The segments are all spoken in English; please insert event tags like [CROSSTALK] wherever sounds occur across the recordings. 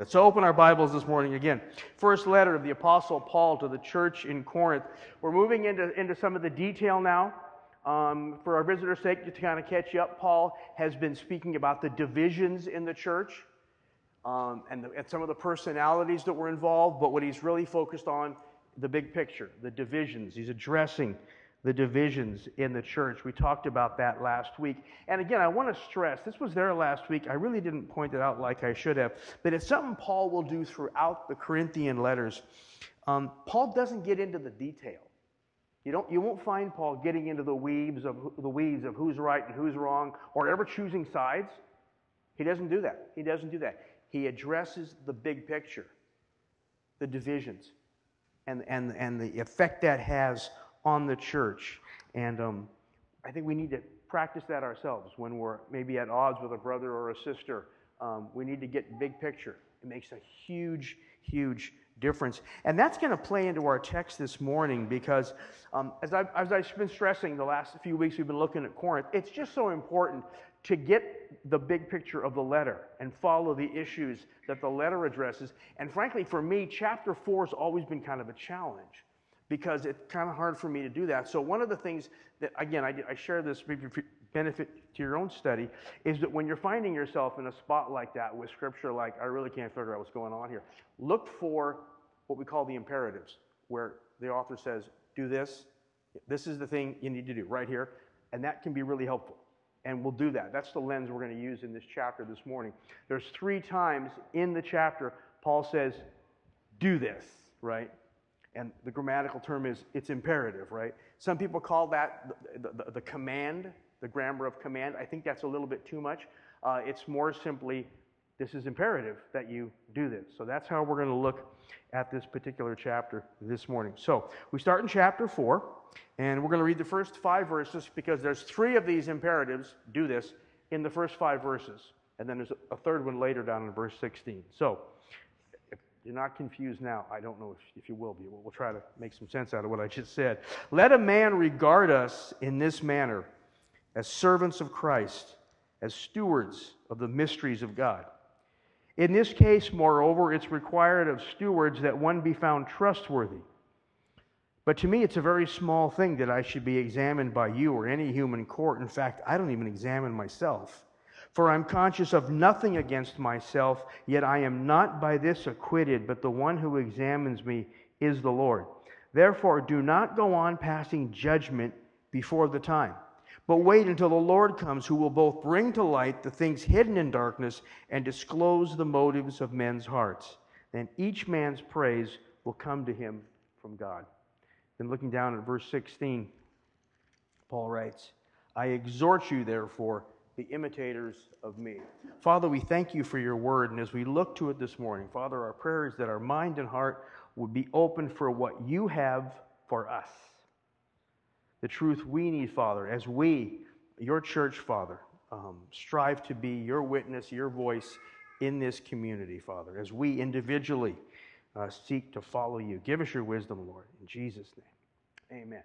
Let's open our Bibles this morning again. First letter of the Apostle Paul to the church in Corinth. We're moving into, into some of the detail now. Um, for our visitor's sake, to kind of catch you up, Paul has been speaking about the divisions in the church um, and, the, and some of the personalities that were involved, but what he's really focused on, the big picture, the divisions. He's addressing the divisions in the church. We talked about that last week. And again, I want to stress this was there last week. I really didn't point it out like I should have, but it's something Paul will do throughout the Corinthian letters. Um, Paul doesn't get into the detail. You, don't, you won't find Paul getting into the weeds of the weeds of who's right and who's wrong, or ever choosing sides. He doesn't do that. He doesn't do that. He addresses the big picture, the divisions, and, and, and the effect that has on the church. And um, I think we need to practice that ourselves when we're maybe at odds with a brother or a sister. Um, we need to get big picture. It makes a huge, huge difference. And that's going to play into our text this morning because, um, as, I've, as I've been stressing the last few weeks we've been looking at Corinth, it's just so important to get the big picture of the letter and follow the issues that the letter addresses. And frankly, for me, chapter 4 has always been kind of a challenge because it's kind of hard for me to do that. So, one of the things that, again, I, I share this benefit to your own study is that when you're finding yourself in a spot like that with scripture, like, I really can't figure out what's going on here, look for what we call the imperatives, where the author says, do this. This is the thing you need to do right here. And that can be really helpful. And we'll do that. That's the lens we're going to use in this chapter this morning. There's three times in the chapter Paul says, do this, right? And the grammatical term is it's imperative, right? Some people call that the, the, the command, the grammar of command. I think that's a little bit too much. Uh, it's more simply this is imperative that you do this. So that's how we're going to look at this particular chapter this morning. So we start in chapter 4, and we're going to read the first five verses because there's three of these imperatives, do this, in the first five verses. And then there's a third one later down in verse 16. So you're not confused now. I don't know if, if you will be. We'll, we'll try to make some sense out of what I just said. Let a man regard us in this manner as servants of Christ, as stewards of the mysteries of God. In this case, moreover, it's required of stewards that one be found trustworthy. But to me, it's a very small thing that I should be examined by you or any human court. In fact, I don't even examine myself. For I'm conscious of nothing against myself, yet I am not by this acquitted, but the one who examines me is the Lord. Therefore, do not go on passing judgment before the time, but wait until the Lord comes, who will both bring to light the things hidden in darkness and disclose the motives of men's hearts. Then each man's praise will come to him from God. Then, looking down at verse 16, Paul writes, I exhort you, therefore, the imitators of me. Father, we thank you for your word. And as we look to it this morning, Father, our prayer is that our mind and heart would be open for what you have for us. The truth we need, Father, as we, your church, Father, um, strive to be your witness, your voice in this community, Father, as we individually uh, seek to follow you. Give us your wisdom, Lord, in Jesus' name. Amen.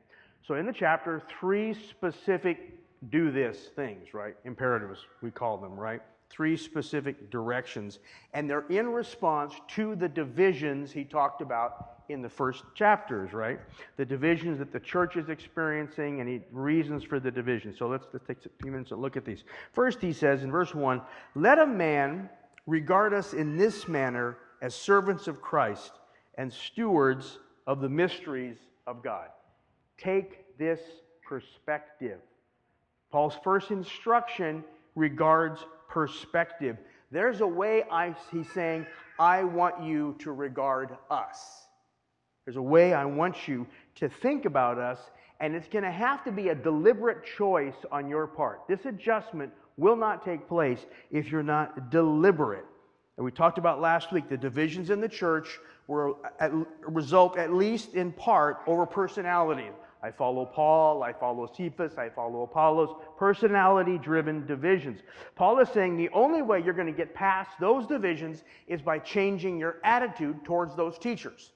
So, in the chapter, three specific do this things, right? Imperatives, we call them, right? Three specific directions. And they're in response to the divisions he talked about in the first chapters, right? The divisions that the church is experiencing and he, reasons for the division. So let's, let's take a few minutes and look at these. First, he says in verse 1 Let a man regard us in this manner as servants of Christ and stewards of the mysteries of God. Take this perspective. Paul's first instruction regards perspective. There's a way I, he's saying, I want you to regard us. There's a way I want you to think about us, and it's going to have to be a deliberate choice on your part. This adjustment will not take place if you're not deliberate. And we talked about last week the divisions in the church were at, result, at least in part, over personality. I follow Paul, I follow Cephas, I follow Apollos, personality driven divisions. Paul is saying the only way you're going to get past those divisions is by changing your attitude towards those teachers.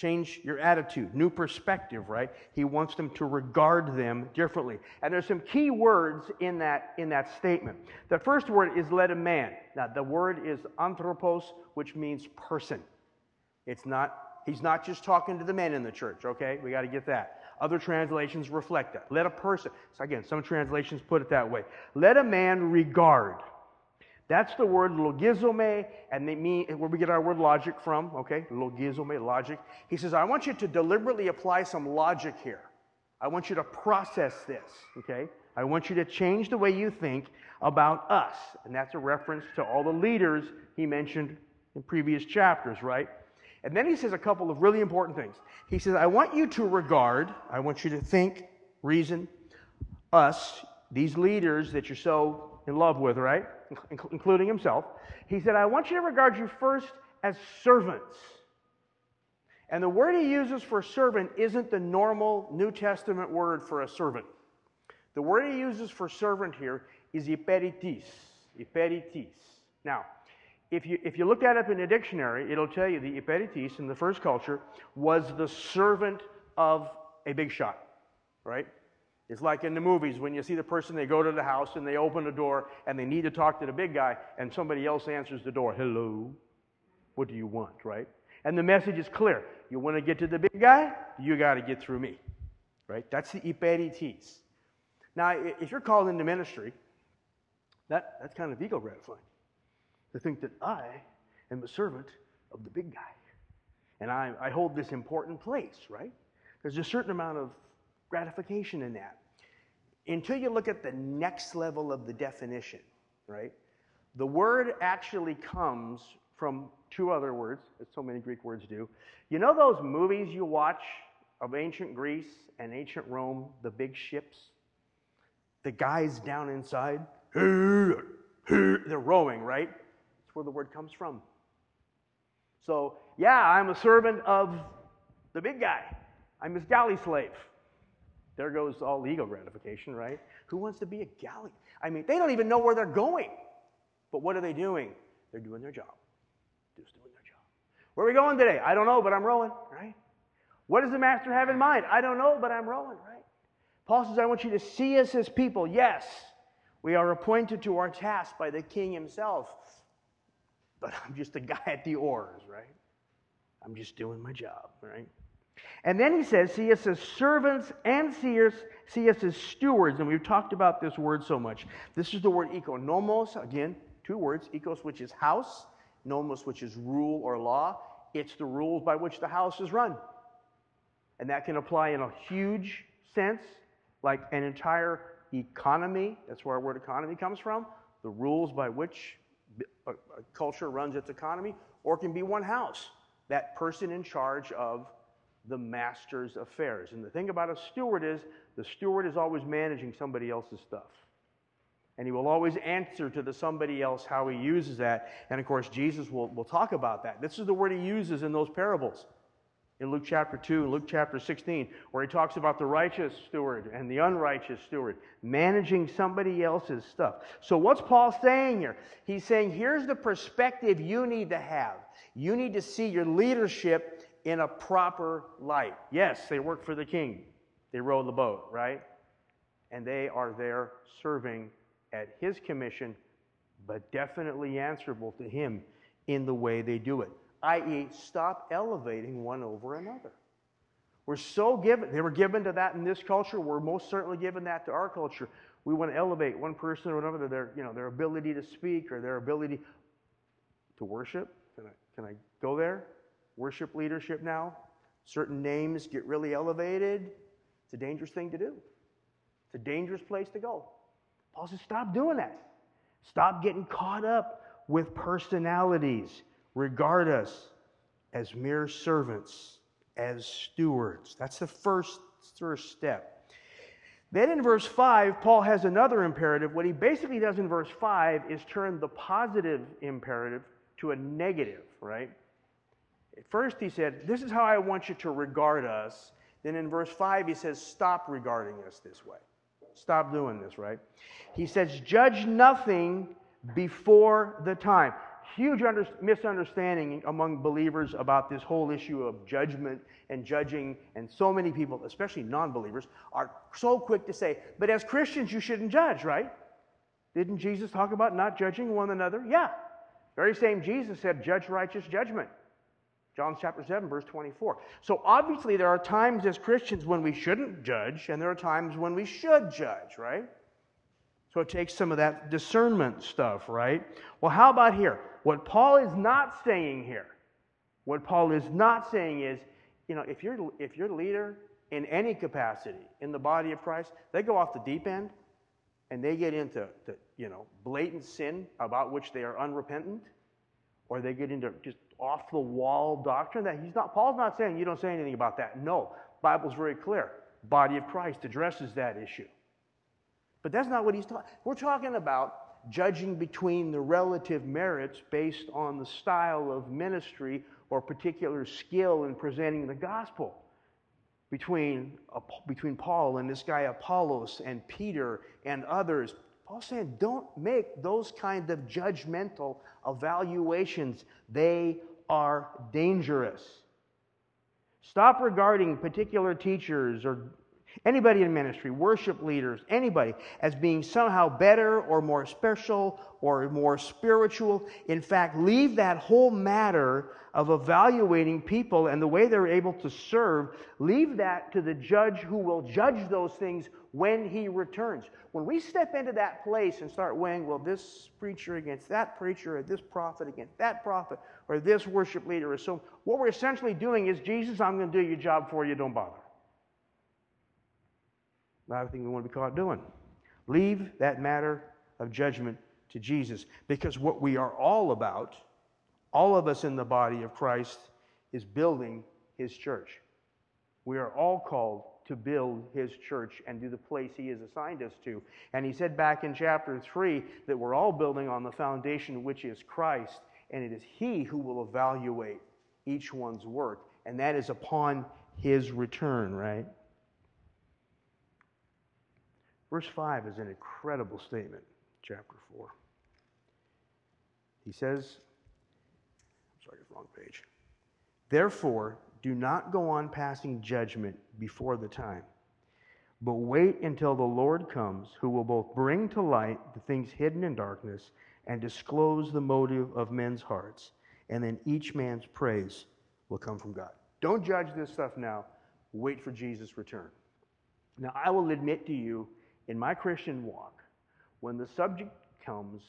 change your attitude, new perspective, right? He wants them to regard them differently. And there's some key words in that, in that statement. The first word is let a man. Now, the word is anthropos, which means person. It's not, he's not just talking to the men in the church, okay? We got to get that. Other translations reflect that. Let a person, so again, some translations put it that way. Let a man regard. That's the word logizome, and they mean where we get our word logic from, okay? Logizome, logic. He says, I want you to deliberately apply some logic here. I want you to process this, okay? I want you to change the way you think about us. And that's a reference to all the leaders he mentioned in previous chapters, right? And then he says a couple of really important things. He says, I want you to regard, I want you to think, reason, us, these leaders that you're so in love with, right? including himself, he said, I want you to regard you first as servants. And the word he uses for servant isn't the normal New Testament word for a servant. The word he uses for servant here is iperitis. Iperitis. Now, if you, if you look that up in a dictionary, it'll tell you the iperitis in the first culture was the servant of a big shot, right? It's like in the movies when you see the person, they go to the house and they open the door and they need to talk to the big guy, and somebody else answers the door. Hello. What do you want, right? And the message is clear. You want to get to the big guy? You got to get through me, right? That's the iperitis. Now, if you're called into ministry, that, that's kind of ego gratifying to think that I am a servant of the big guy. And I, I hold this important place, right? There's a certain amount of gratification in that until you look at the next level of the definition, right? The word actually comes from two other words, as so many Greek words do. You know those movies you watch of ancient Greece and ancient Rome, the big ships? The guys down inside, [LAUGHS] they're rowing, right? That's where the word comes from. So, yeah, I'm a servant of the big guy. I'm his galley slave. There goes all ego gratification, right? Who wants to be a galley? I mean, they don't even know where they're going. But what are they doing? They're doing their job. Just doing their job. Where are we going today? I don't know, but I'm rowing, right? What does the master have in mind? I don't know, but I'm rowing, right? Paul says, I want you to see us as people. Yes, we are appointed to our task by the king himself, but I'm just a guy at the oars, right? I'm just doing my job, right? And then he says, see us as servants and see us, see us as stewards. And we've talked about this word so much. This is the word nomos. Again, two words. Ekos, which is house. Nomos, which is rule or law. It's the rules by which the house is run. And that can apply in a huge sense, like an entire economy. That's where our word economy comes from. The rules by which a culture runs its economy. Or it can be one house. That person in charge of the master's affairs. And the thing about a steward is the steward is always managing somebody else's stuff. And he will always answer to the somebody else how he uses that. And of course, Jesus will, will talk about that. This is the word he uses in those parables in Luke chapter 2 and Luke chapter 16, where he talks about the righteous steward and the unrighteous steward managing somebody else's stuff. So, what's Paul saying here? He's saying, here's the perspective you need to have. You need to see your leadership in a proper light. Yes, they work for the king, they row the boat, right? And they are there serving at his commission, but definitely answerable to him in the way they do it, i.e., stop elevating one over another. We're so given, they were given to that in this culture. We're most certainly given that to our culture. We want to elevate one person or another, their, you know, their ability to speak or their ability to worship. Can I, can I go there? worship leadership now. Certain names get really elevated. It's a dangerous thing to do. It's a dangerous place to go. Paul says, stop doing that. Stop getting caught up with personalities. Regard us as mere servants, as stewards. That's the first, first step. Then in verse 5, Paul has another imperative. What he basically does in verse 5 is turn the positive imperative to a negative, right? At first, he said, This is how I want you to regard us. Then in verse 5, he says, Stop regarding us this way. Stop doing this, right? He says, Judge nothing before the time. Huge under, misunderstanding among believers about this whole issue of judgment and judging, and so many people, especially non believers, are so quick to say, but as Christians, you shouldn't judge, right? Didn't Jesus talk about not judging one another? Yeah. Very same Jesus said, judge righteous judgment. John chapter 7, verse 24. So obviously, there are times as Christians when we shouldn't judge, and there are times when we should judge, right? So it takes some of that discernment stuff, right? Well, how about here? What Paul is not saying here, what Paul is not saying is, you know, if you're if you're leader in any capacity in the body of Christ, they go off the deep end and they get into the, you know, blatant sin about which they are unrepentant, or they get into just off the wall doctrine that he's not Paul's not saying you don't say anything about that. No. Bible's very clear. Body of Christ addresses that issue. But that's not what he's talking. We're talking about judging between the relative merits based on the style of ministry or particular skill in presenting the gospel between, between Paul and this guy Apollos and Peter and others. Paul's saying, don't make those kind of judgmental evaluations. They are dangerous. Stop regarding particular teachers or Anybody in ministry, worship leaders, anybody, as being somehow better or more special or more spiritual. In fact, leave that whole matter of evaluating people and the way they're able to serve, leave that to the judge who will judge those things when he returns. When we step into that place and start weighing, well, this preacher against that preacher, or this prophet against that prophet, or this worship leader, or so, what we're essentially doing is, Jesus, I'm going to do your job for you, don't bother. Not everything we want to be caught doing. Leave that matter of judgment to Jesus because what we are all about, all of us in the body of Christ, is building his church. We are all called to build his church and do the place he has assigned us to. And he said back in chapter 3 that we're all building on the foundation which is Christ, and it is he who will evaluate each one's work, and that is upon his return, right? Verse 5 is an incredible statement, chapter 4. He says, I'm sorry, it's wrong page. Therefore, do not go on passing judgment before the time, but wait until the Lord comes, who will both bring to light the things hidden in darkness and disclose the motive of men's hearts, and then each man's praise will come from God. Don't judge this stuff now. Wait for Jesus' return. Now, I will admit to you in my Christian walk, when the subject comes,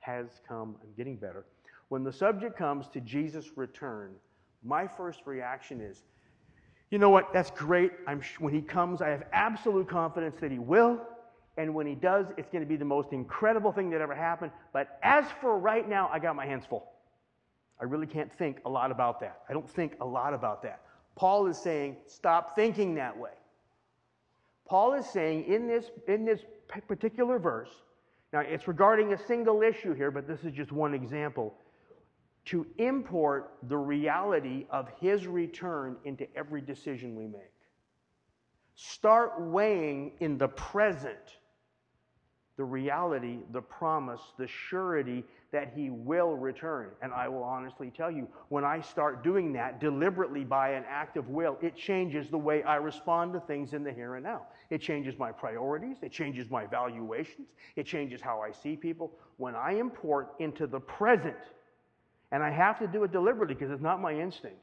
has come, I'm getting better, when the subject comes to Jesus' return, my first reaction is, you know what, that's great. I'm, when he comes, I have absolute confidence that he will. And when he does, it's going to be the most incredible thing that ever happened. But as for right now, I got my hands full. I really can't think a lot about that. I don't think a lot about that. Paul is saying, stop thinking that way. Paul is saying in this, in this particular verse, now it's regarding a single issue here, but this is just one example, to import the reality of his return into every decision we make. Start weighing in the present the reality, the promise, the surety that he will return. And I will honestly tell you, when I start doing that deliberately by an act of will, it changes the way I respond to things in the here and now. It changes my priorities, it changes my valuations, it changes how I see people. When I import into the present, and I have to do it deliberately because it's not my instinct.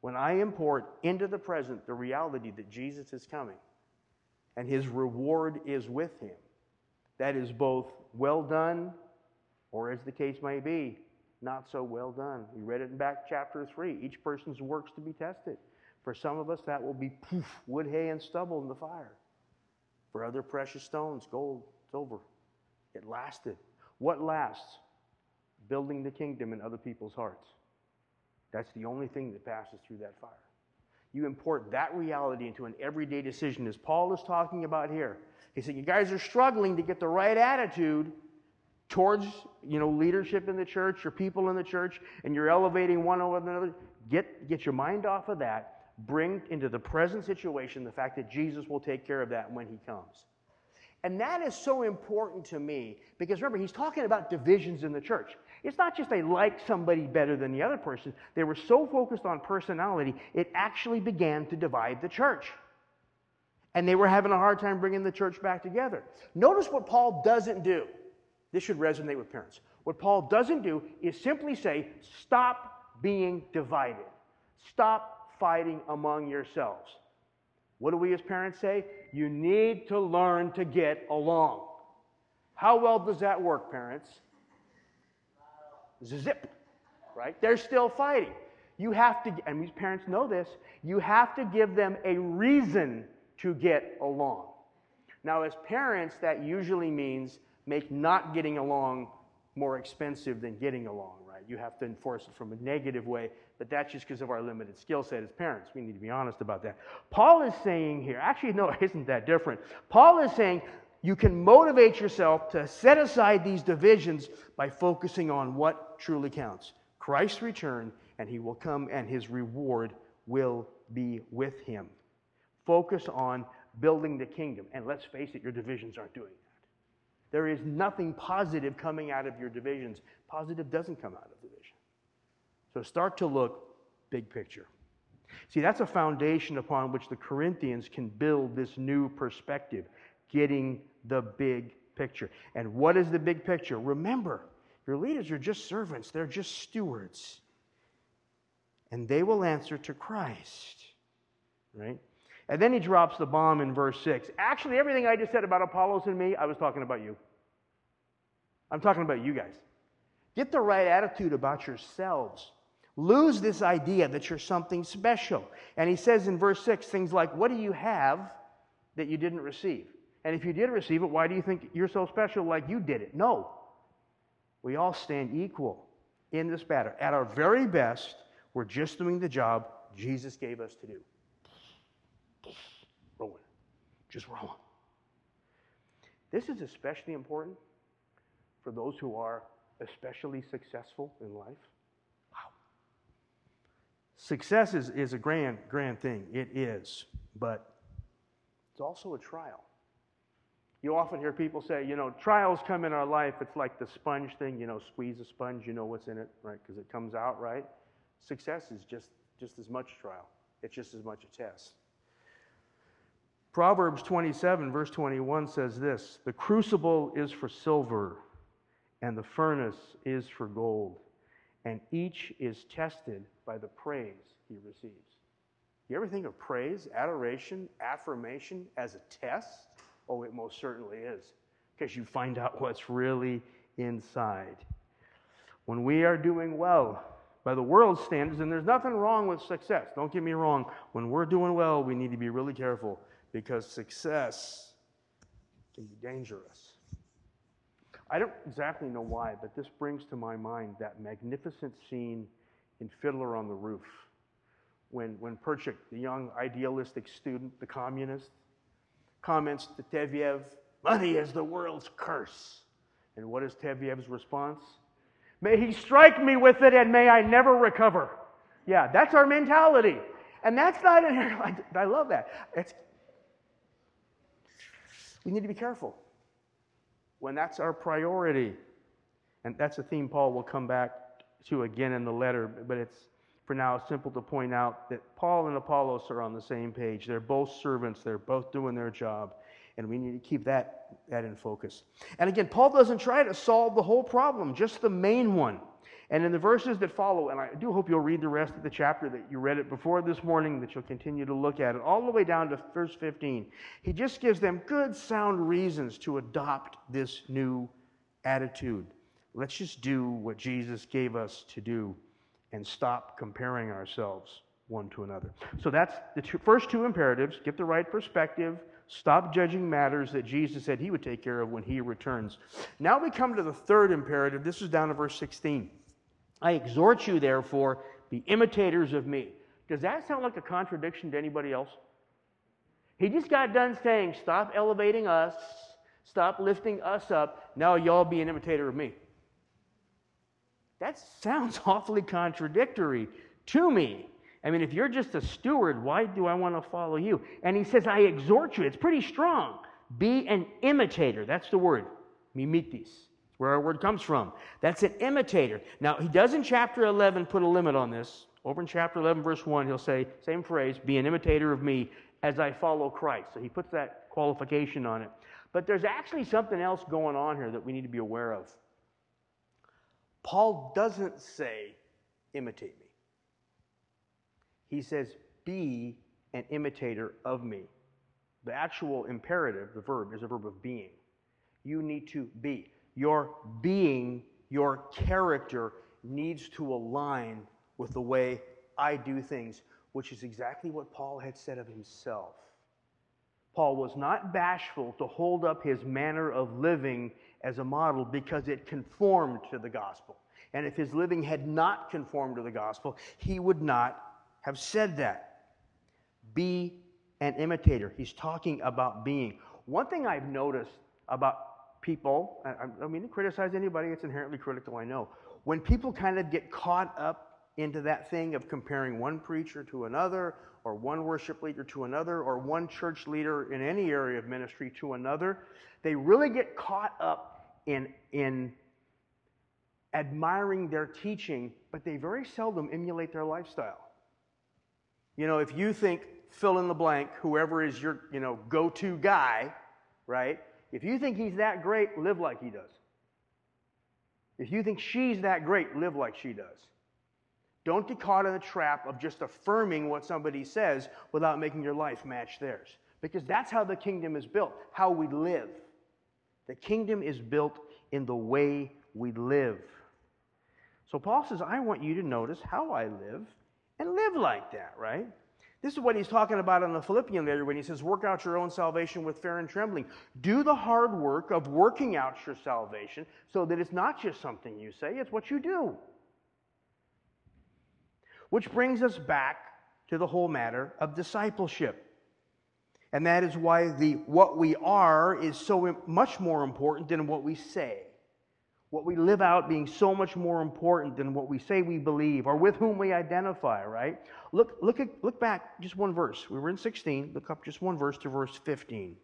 When I import into the present the reality that Jesus is coming and his reward is with him, that is both well done, or as the case may be, not so well done. We read it in back chapter 3. Each person's works to be tested. For some of us, that will be poof, wood, hay, and stubble in the fire. For other precious stones, gold, silver. It lasted. What lasts? Building the kingdom in other people's hearts. That's the only thing that passes through that fire. You import that reality into an everyday decision, as Paul is talking about here. He said, You guys are struggling to get the right attitude towards you know leadership in the church your people in the church and you're elevating one over another get get your mind off of that bring into the present situation the fact that jesus will take care of that when he comes and that is so important to me because remember he's talking about divisions in the church It's not just they like somebody better than the other person. They were so focused on personality, it actually began to divide the church. And they were having a hard time bringing the church back together. Notice what Paul doesn't do. This should resonate with parents. What Paul doesn't do is simply say, stop being divided. Stop fighting among yourselves. What do we as parents say? You need to learn to get along. How well does that work, parents? Zip, right? They're still fighting. You have to, and these parents know this, you have to give them a reason to get along. Now, as parents, that usually means make not getting along more expensive than getting along, right? You have to enforce it from a negative way, but that's just because of our limited skill set as parents. We need to be honest about that. Paul is saying here, actually, no, [LAUGHS] it isn't that different. Paul is saying you can motivate yourself to set aside these divisions by focusing on what truly counts Christ's return, and he will come, and his reward will be with him. Focus on building the kingdom. And let's face it, your divisions aren't doing that. There is nothing positive coming out of your divisions. Positive doesn't come out of division. So start to look big picture. See, that's a foundation upon which the Corinthians can build this new perspective, getting the big picture. And what is the big picture? Remember, your leaders are just servants, they're just stewards. And they will answer to Christ. Right? And then he drops the bomb in verse 6. Actually, everything I just said about Apollos and me, I was talking about you. I'm talking about you guys. Get the right attitude about yourselves. Lose this idea that you're something special. And he says in verse 6 things like, What do you have that you didn't receive? And if you did receive it, why do you think you're so special like you did it? No. We all stand equal in this battle. At our very best, we're just doing the job Jesus gave us to do. Just rolling. This is especially important for those who are especially successful in life. Wow. Success is, is a grand, grand thing. It is. But it's also a trial. You often hear people say, you know, trials come in our life. It's like the sponge thing, you know, squeeze a sponge, you know what's in it, right? Because it comes out, right? Success is just, just as much trial, it's just as much a test. Proverbs 27, verse 21 says this The crucible is for silver, and the furnace is for gold, and each is tested by the praise he receives. You ever think of praise, adoration, affirmation as a test? Oh, it most certainly is, because you find out what's really inside. When we are doing well, by the world's standards, and there's nothing wrong with success, don't get me wrong. When we're doing well, we need to be really careful because success can be dangerous. I don't exactly know why, but this brings to my mind that magnificent scene in Fiddler on the Roof when, when Perchik, the young idealistic student, the communist, comments to Tevye, Money is the world's curse. And what is Tevye's response? May he strike me with it and may I never recover. Yeah, that's our mentality. And that's not here. I love that. It's, we need to be careful when that's our priority. And that's a theme Paul will come back to again in the letter, but it's for now simple to point out that Paul and Apollos are on the same page. They're both servants, they're both doing their job, and we need to keep that, that in focus. And again, Paul doesn't try to solve the whole problem, just the main one. And in the verses that follow, and I do hope you'll read the rest of the chapter that you read it before this morning, that you'll continue to look at it, all the way down to verse 15, he just gives them good, sound reasons to adopt this new attitude. Let's just do what Jesus gave us to do and stop comparing ourselves one to another. So that's the two, first two imperatives get the right perspective, stop judging matters that Jesus said he would take care of when he returns. Now we come to the third imperative. This is down to verse 16. I exhort you, therefore, be imitators of me. Does that sound like a contradiction to anybody else? He just got done saying, Stop elevating us, stop lifting us up. Now y'all be an imitator of me. That sounds [LAUGHS] awfully contradictory to me. I mean, if you're just a steward, why do I want to follow you? And he says, I exhort you. It's pretty strong. Be an imitator. That's the word. Mimetis. Where our word comes from. That's an imitator. Now, he does in chapter 11 put a limit on this. Over in chapter 11, verse 1, he'll say, same phrase, be an imitator of me as I follow Christ. So he puts that qualification on it. But there's actually something else going on here that we need to be aware of. Paul doesn't say, imitate me. He says, be an imitator of me. The actual imperative, the verb, is a verb of being. You need to be. Your being, your character needs to align with the way I do things, which is exactly what Paul had said of himself. Paul was not bashful to hold up his manner of living as a model because it conformed to the gospel. And if his living had not conformed to the gospel, he would not have said that. Be an imitator. He's talking about being. One thing I've noticed about people, I don't mean to criticize anybody, it's inherently critical, I know. When people kind of get caught up into that thing of comparing one preacher to another, or one worship leader to another, or one church leader in any area of ministry to another. They really get caught up in, in admiring their teaching, but they very seldom emulate their lifestyle. You know, if you think fill in the blank, whoever is your, you know, go-to guy, right? If you think he's that great, live like he does. If you think she's that great, live like she does. Don't get caught in the trap of just affirming what somebody says without making your life match theirs. Because that's how the kingdom is built, how we live. The kingdom is built in the way we live. So Paul says, I want you to notice how I live and live like that, right? This is what he's talking about in the Philippian letter when he says, Work out your own salvation with fear and trembling. Do the hard work of working out your salvation so that it's not just something you say, it's what you do. Which brings us back to the whole matter of discipleship. And that is why the what we are is so much more important than what we say. What we live out being so much more important than what we say we believe or with whom we identify, right? Look, look, at, look back just one verse. We were in 16. Look up just one verse to verse 15.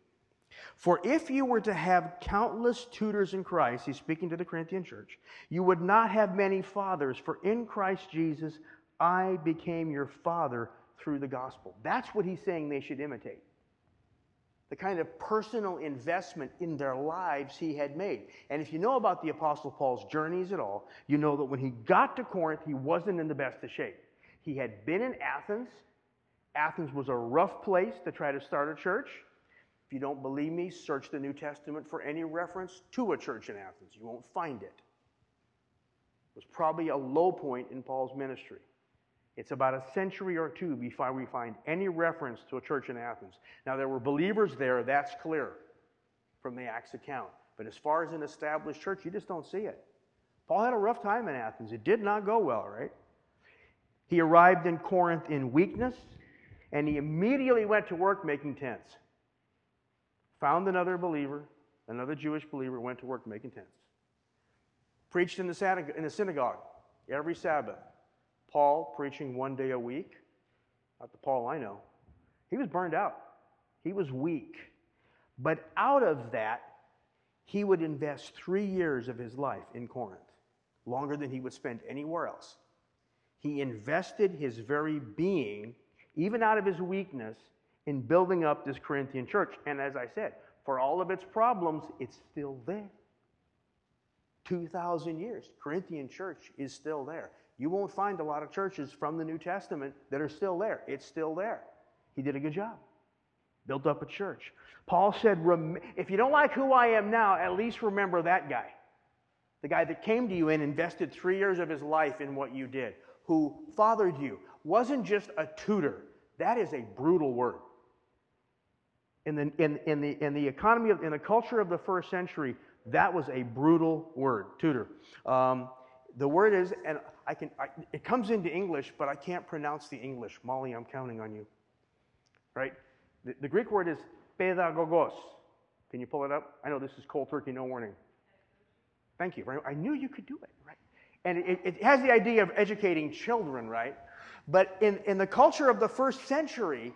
For if you were to have countless tutors in Christ, he's speaking to the Corinthian church, you would not have many fathers, for in Christ Jesus I became your father through the gospel. That's what he's saying they should imitate. The kind of personal investment in their lives he had made. And if you know about the Apostle Paul's journeys at all, you know that when he got to Corinth, he wasn't in the best of shape. He had been in Athens. Athens was a rough place to try to start a church. If you don't believe me, search the New Testament for any reference to a church in Athens. You won't find it. It was probably a low point in Paul's ministry. It's about a century or two before we find any reference to a church in Athens. Now, there were believers there, that's clear from the Acts account. But as far as an established church, you just don't see it. Paul had a rough time in Athens. It did not go well, right? He arrived in Corinth in weakness, and he immediately went to work making tents. Found another believer, another Jewish believer, went to work making tents. Preached in the synagogue every Sabbath Paul preaching one day a week, not the Paul I know, he was burned out. He was weak. But out of that, he would invest three years of his life in Corinth, longer than he would spend anywhere else. He invested his very being, even out of his weakness, in building up this Corinthian church. And as I said, for all of its problems, it's still there. 2,000 years, Corinthian church is still there. You won't find a lot of churches from the New Testament that are still there. It's still there. He did a good job. Built up a church. Paul said, if you don't like who I am now, at least remember that guy. The guy that came to you and invested three years of his life in what you did, who fathered you, wasn't just a tutor. That is a brutal word. In the, in, in the, in the economy, of, in the culture of the first century, that was a brutal word, tutor. Um, the word is, and I can, I, it comes into English, but I can't pronounce the English. Molly, I'm counting on you. Right? The, the Greek word is pedagogos. Can you pull it up? I know this is cold turkey, no warning. Thank you. I knew you could do it, right? And it, it has the idea of educating children, right? But in, in the culture of the first century,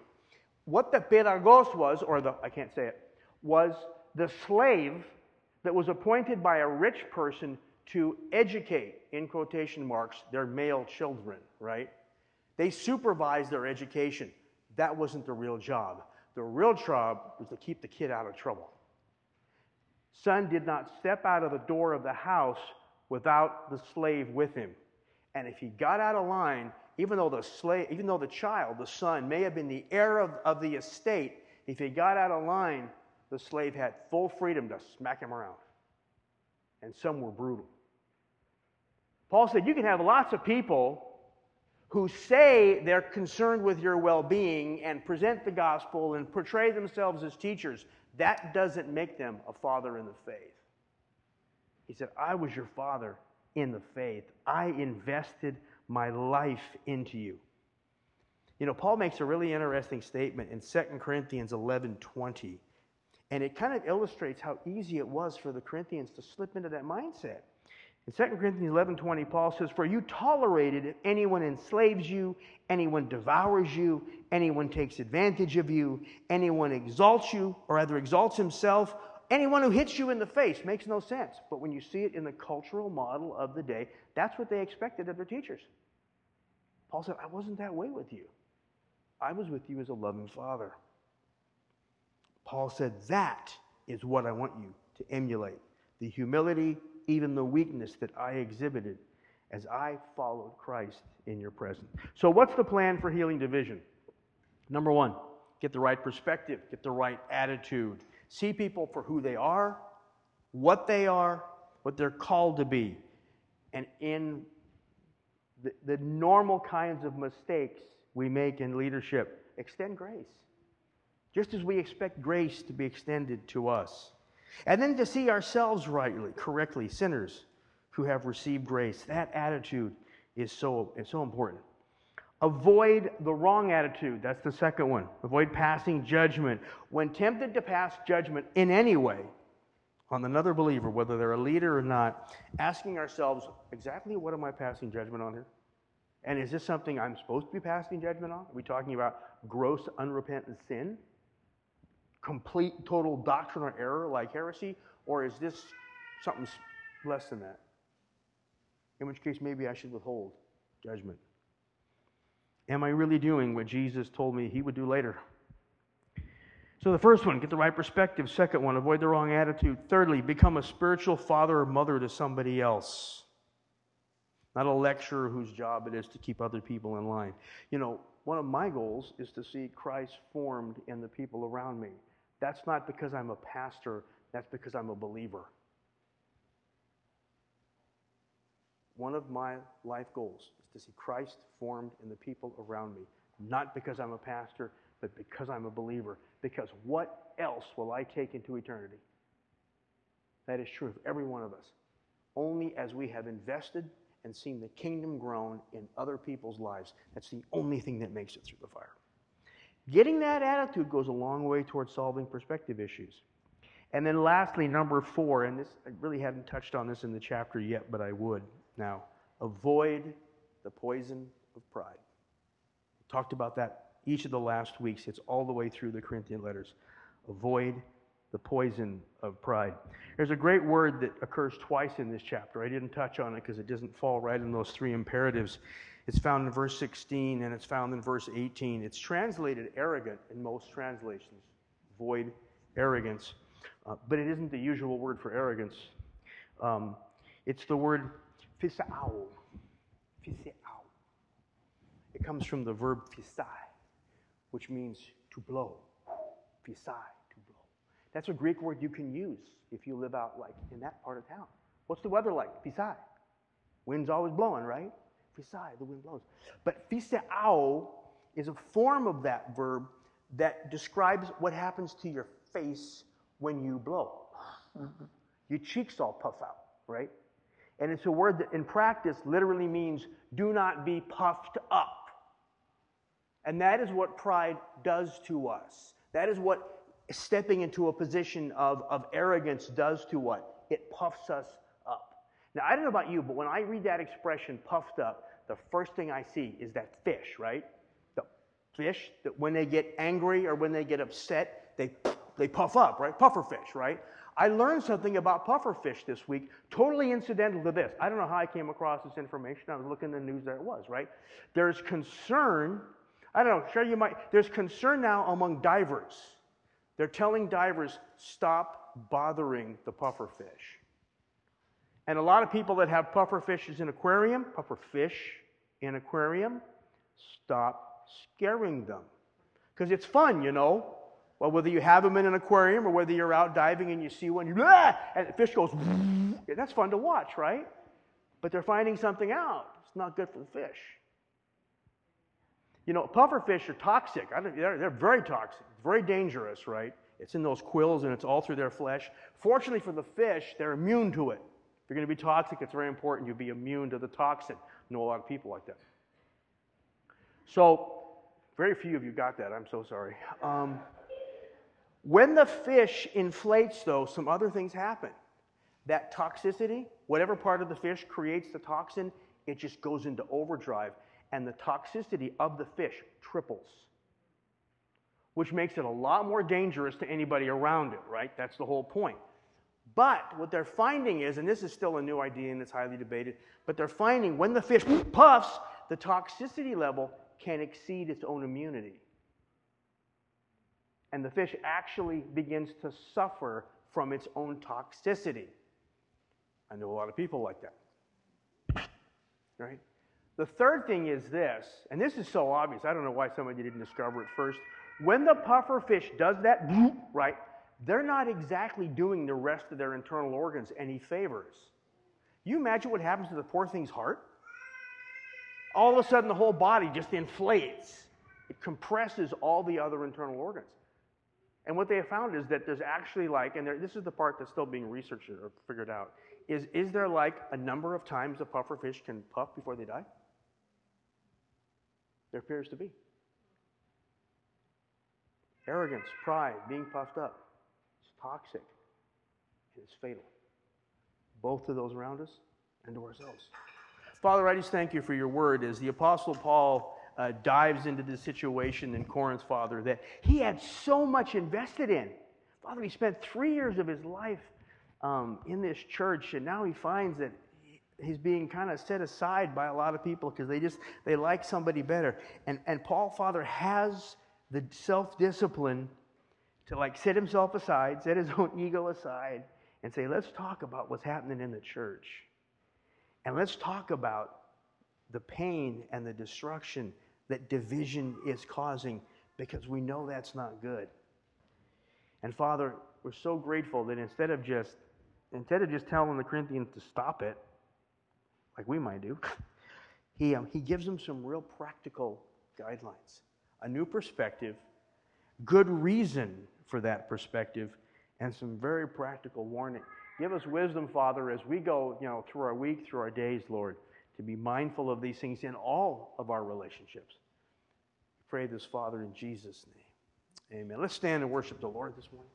what the pedagogos was, or the, I can't say it, was the slave that was appointed by a rich person to educate, in quotation marks, their male children, right? They supervised their education. That wasn't the real job. The real job was to keep the kid out of trouble. Son did not step out of the door of the house without the slave with him. And if he got out of line, even though the slave, even though the child, the son, may have been the heir of, of the estate, if he got out of line, the slave had full freedom to smack him around. And some were brutal. Paul said, You can have lots of people who say they're concerned with your well being and present the gospel and portray themselves as teachers. That doesn't make them a father in the faith. He said, I was your father in the faith. I invested my life into you. You know, Paul makes a really interesting statement in 2 Corinthians 11 20. And it kind of illustrates how easy it was for the Corinthians to slip into that mindset. In 2 Corinthians 11 20, Paul says, For you tolerated if anyone enslaves you, anyone devours you, anyone takes advantage of you, anyone exalts you, or rather exalts himself, anyone who hits you in the face. Makes no sense. But when you see it in the cultural model of the day, that's what they expected of their teachers. Paul said, I wasn't that way with you. I was with you as a loving father. Paul said, That is what I want you to emulate the humility, even the weakness that I exhibited as I followed Christ in your presence. So, what's the plan for healing division? Number one, get the right perspective, get the right attitude. See people for who they are, what they are, what they're called to be. And in the, the normal kinds of mistakes we make in leadership, extend grace. Just as we expect grace to be extended to us. And then to see ourselves rightly, correctly, sinners who have received grace. That attitude is so, is so important. Avoid the wrong attitude. That's the second one. Avoid passing judgment. When tempted to pass judgment in any way on another believer, whether they're a leader or not, asking ourselves, exactly what am I passing judgment on here? And is this something I'm supposed to be passing judgment on? Are we talking about gross, unrepentant sin? Complete, total doctrinal error like heresy? Or is this something less than that? In which case, maybe I should withhold judgment. Am I really doing what Jesus told me he would do later? So, the first one, get the right perspective. Second one, avoid the wrong attitude. Thirdly, become a spiritual father or mother to somebody else, not a lecturer whose job it is to keep other people in line. You know, one of my goals is to see Christ formed in the people around me. That's not because I'm a pastor, that's because I'm a believer. One of my life goals is to see Christ formed in the people around me, not because I'm a pastor, but because I'm a believer. Because what else will I take into eternity? That is true of every one of us. Only as we have invested and seen the kingdom grown in other people's lives. That's the only thing that makes it through the fire. Getting that attitude goes a long way towards solving perspective issues. And then lastly, number four, and this I really hadn't touched on this in the chapter yet, but I would now. Avoid the poison of pride. We talked about that each of the last weeks. It's all the way through the Corinthian letters. Avoid the poison of pride. There's a great word that occurs twice in this chapter. I didn't touch on it because it doesn't fall right in those three imperatives. It's found in verse 16 and it's found in verse 18. It's translated arrogant in most translations. Avoid arrogance. Uh, but it isn't the usual word for arrogance. Um, it's the word fisao. Fisao. It comes from the verb fisai, which means to blow. Fisai, to blow. That's a Greek word you can use if you live out like in that part of town. What's the weather like? Fisai. Wind's always blowing, right? Fisai, the wind blows. But fisao is a form of that verb that describes what happens to your face when you blow. Your cheeks all puff out, right? And it's a word that in practice literally means do not be puffed up. And that is what pride does to us. That is what stepping into a position of, of arrogance does to what? It puffs us. Now, I don't know about you, but when I read that expression, puffed up, the first thing I see is that fish, right? The fish that when they get angry or when they get upset, they they puff up, right? Puffer fish, right? I learned something about puffer fish this week, totally incidental to this. I don't know how I came across this information. I was looking in the news, there it was, right? There's concern, I don't know, sure you might, there's concern now among divers. They're telling divers, stop bothering the puffer fish. And a lot of people that have puffer fishes in aquarium, puffer fish in aquarium, stop scaring them. Because it's fun, you know. Well, whether you have them in an aquarium or whether you're out diving and you see one, you blah, and the fish goes, that's fun to watch, right? But they're finding something out. It's not good for the fish. You know, puffer fish are toxic. They're, they're very toxic, very dangerous, right? It's in those quills and it's all through their flesh. Fortunately for the fish, they're immune to it. If you're going to be toxic, it's very important you be immune to the toxin. I know a lot of people like that. So, very few of you got that. I'm so sorry. Um, when the fish inflates, though, some other things happen. That toxicity, whatever part of the fish creates the toxin, it just goes into overdrive, and the toxicity of the fish triples, which makes it a lot more dangerous to anybody around it, right? That's the whole point. But what they're finding is, and this is still a new idea and it's highly debated, but they're finding when the fish puffs, the toxicity level can exceed its own immunity. And the fish actually begins to suffer from its own toxicity. I know a lot of people like that. Right? The third thing is this, and this is so obvious, I don't know why somebody didn't discover it first. When the puffer fish does that, right, they're not exactly doing the rest of their internal organs any favors. You imagine what happens to the poor thing's heart? all of a sudden the whole body just inflates. It compresses all the other internal organs. And what they have found is that there's actually like, and there, this is the part that's still being researched or figured out, is is there like a number of times a puffer fish can puff before they die? There appears to be. Arrogance, pride, being puffed up. Toxic. And it's fatal. Both to those around us and to ourselves. Father, I just thank you for your word as the Apostle Paul uh, dives into the situation in Corinth, Father, that he had so much invested in. Father, he spent three years of his life um, in this church, and now he finds that he's being kind of set aside by a lot of people because they just they like somebody better. And and Paul, Father, has the self-discipline to like set himself aside, set his [LAUGHS] own ego aside, and say, let's talk about what's happening in the church. And let's talk about the pain and the destruction that division is causing because we know that's not good. And Father, we're so grateful that instead of just instead of just telling the Corinthians to stop it, like we might do, [LAUGHS] he, um, he gives them some real practical guidelines, a new perspective, good reason for that perspective, and some very practical warning. Give us wisdom, Father, as we go, you know, through our week, through our days, Lord, to be mindful of these things in all of our relationships. Pray this, Father, in Jesus' name. Amen. Let's stand and worship the Lord this morning.